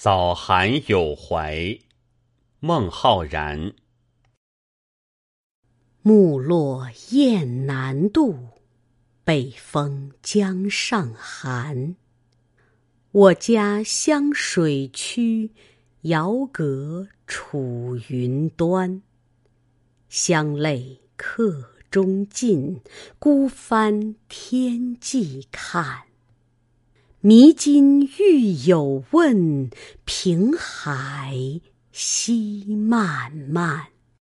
早寒有怀，孟浩然。木落雁南渡，北风江上寒。我家湘水曲，遥隔楚云端。乡泪客中尽，孤帆天际看。迷津欲有问，平海夕漫漫。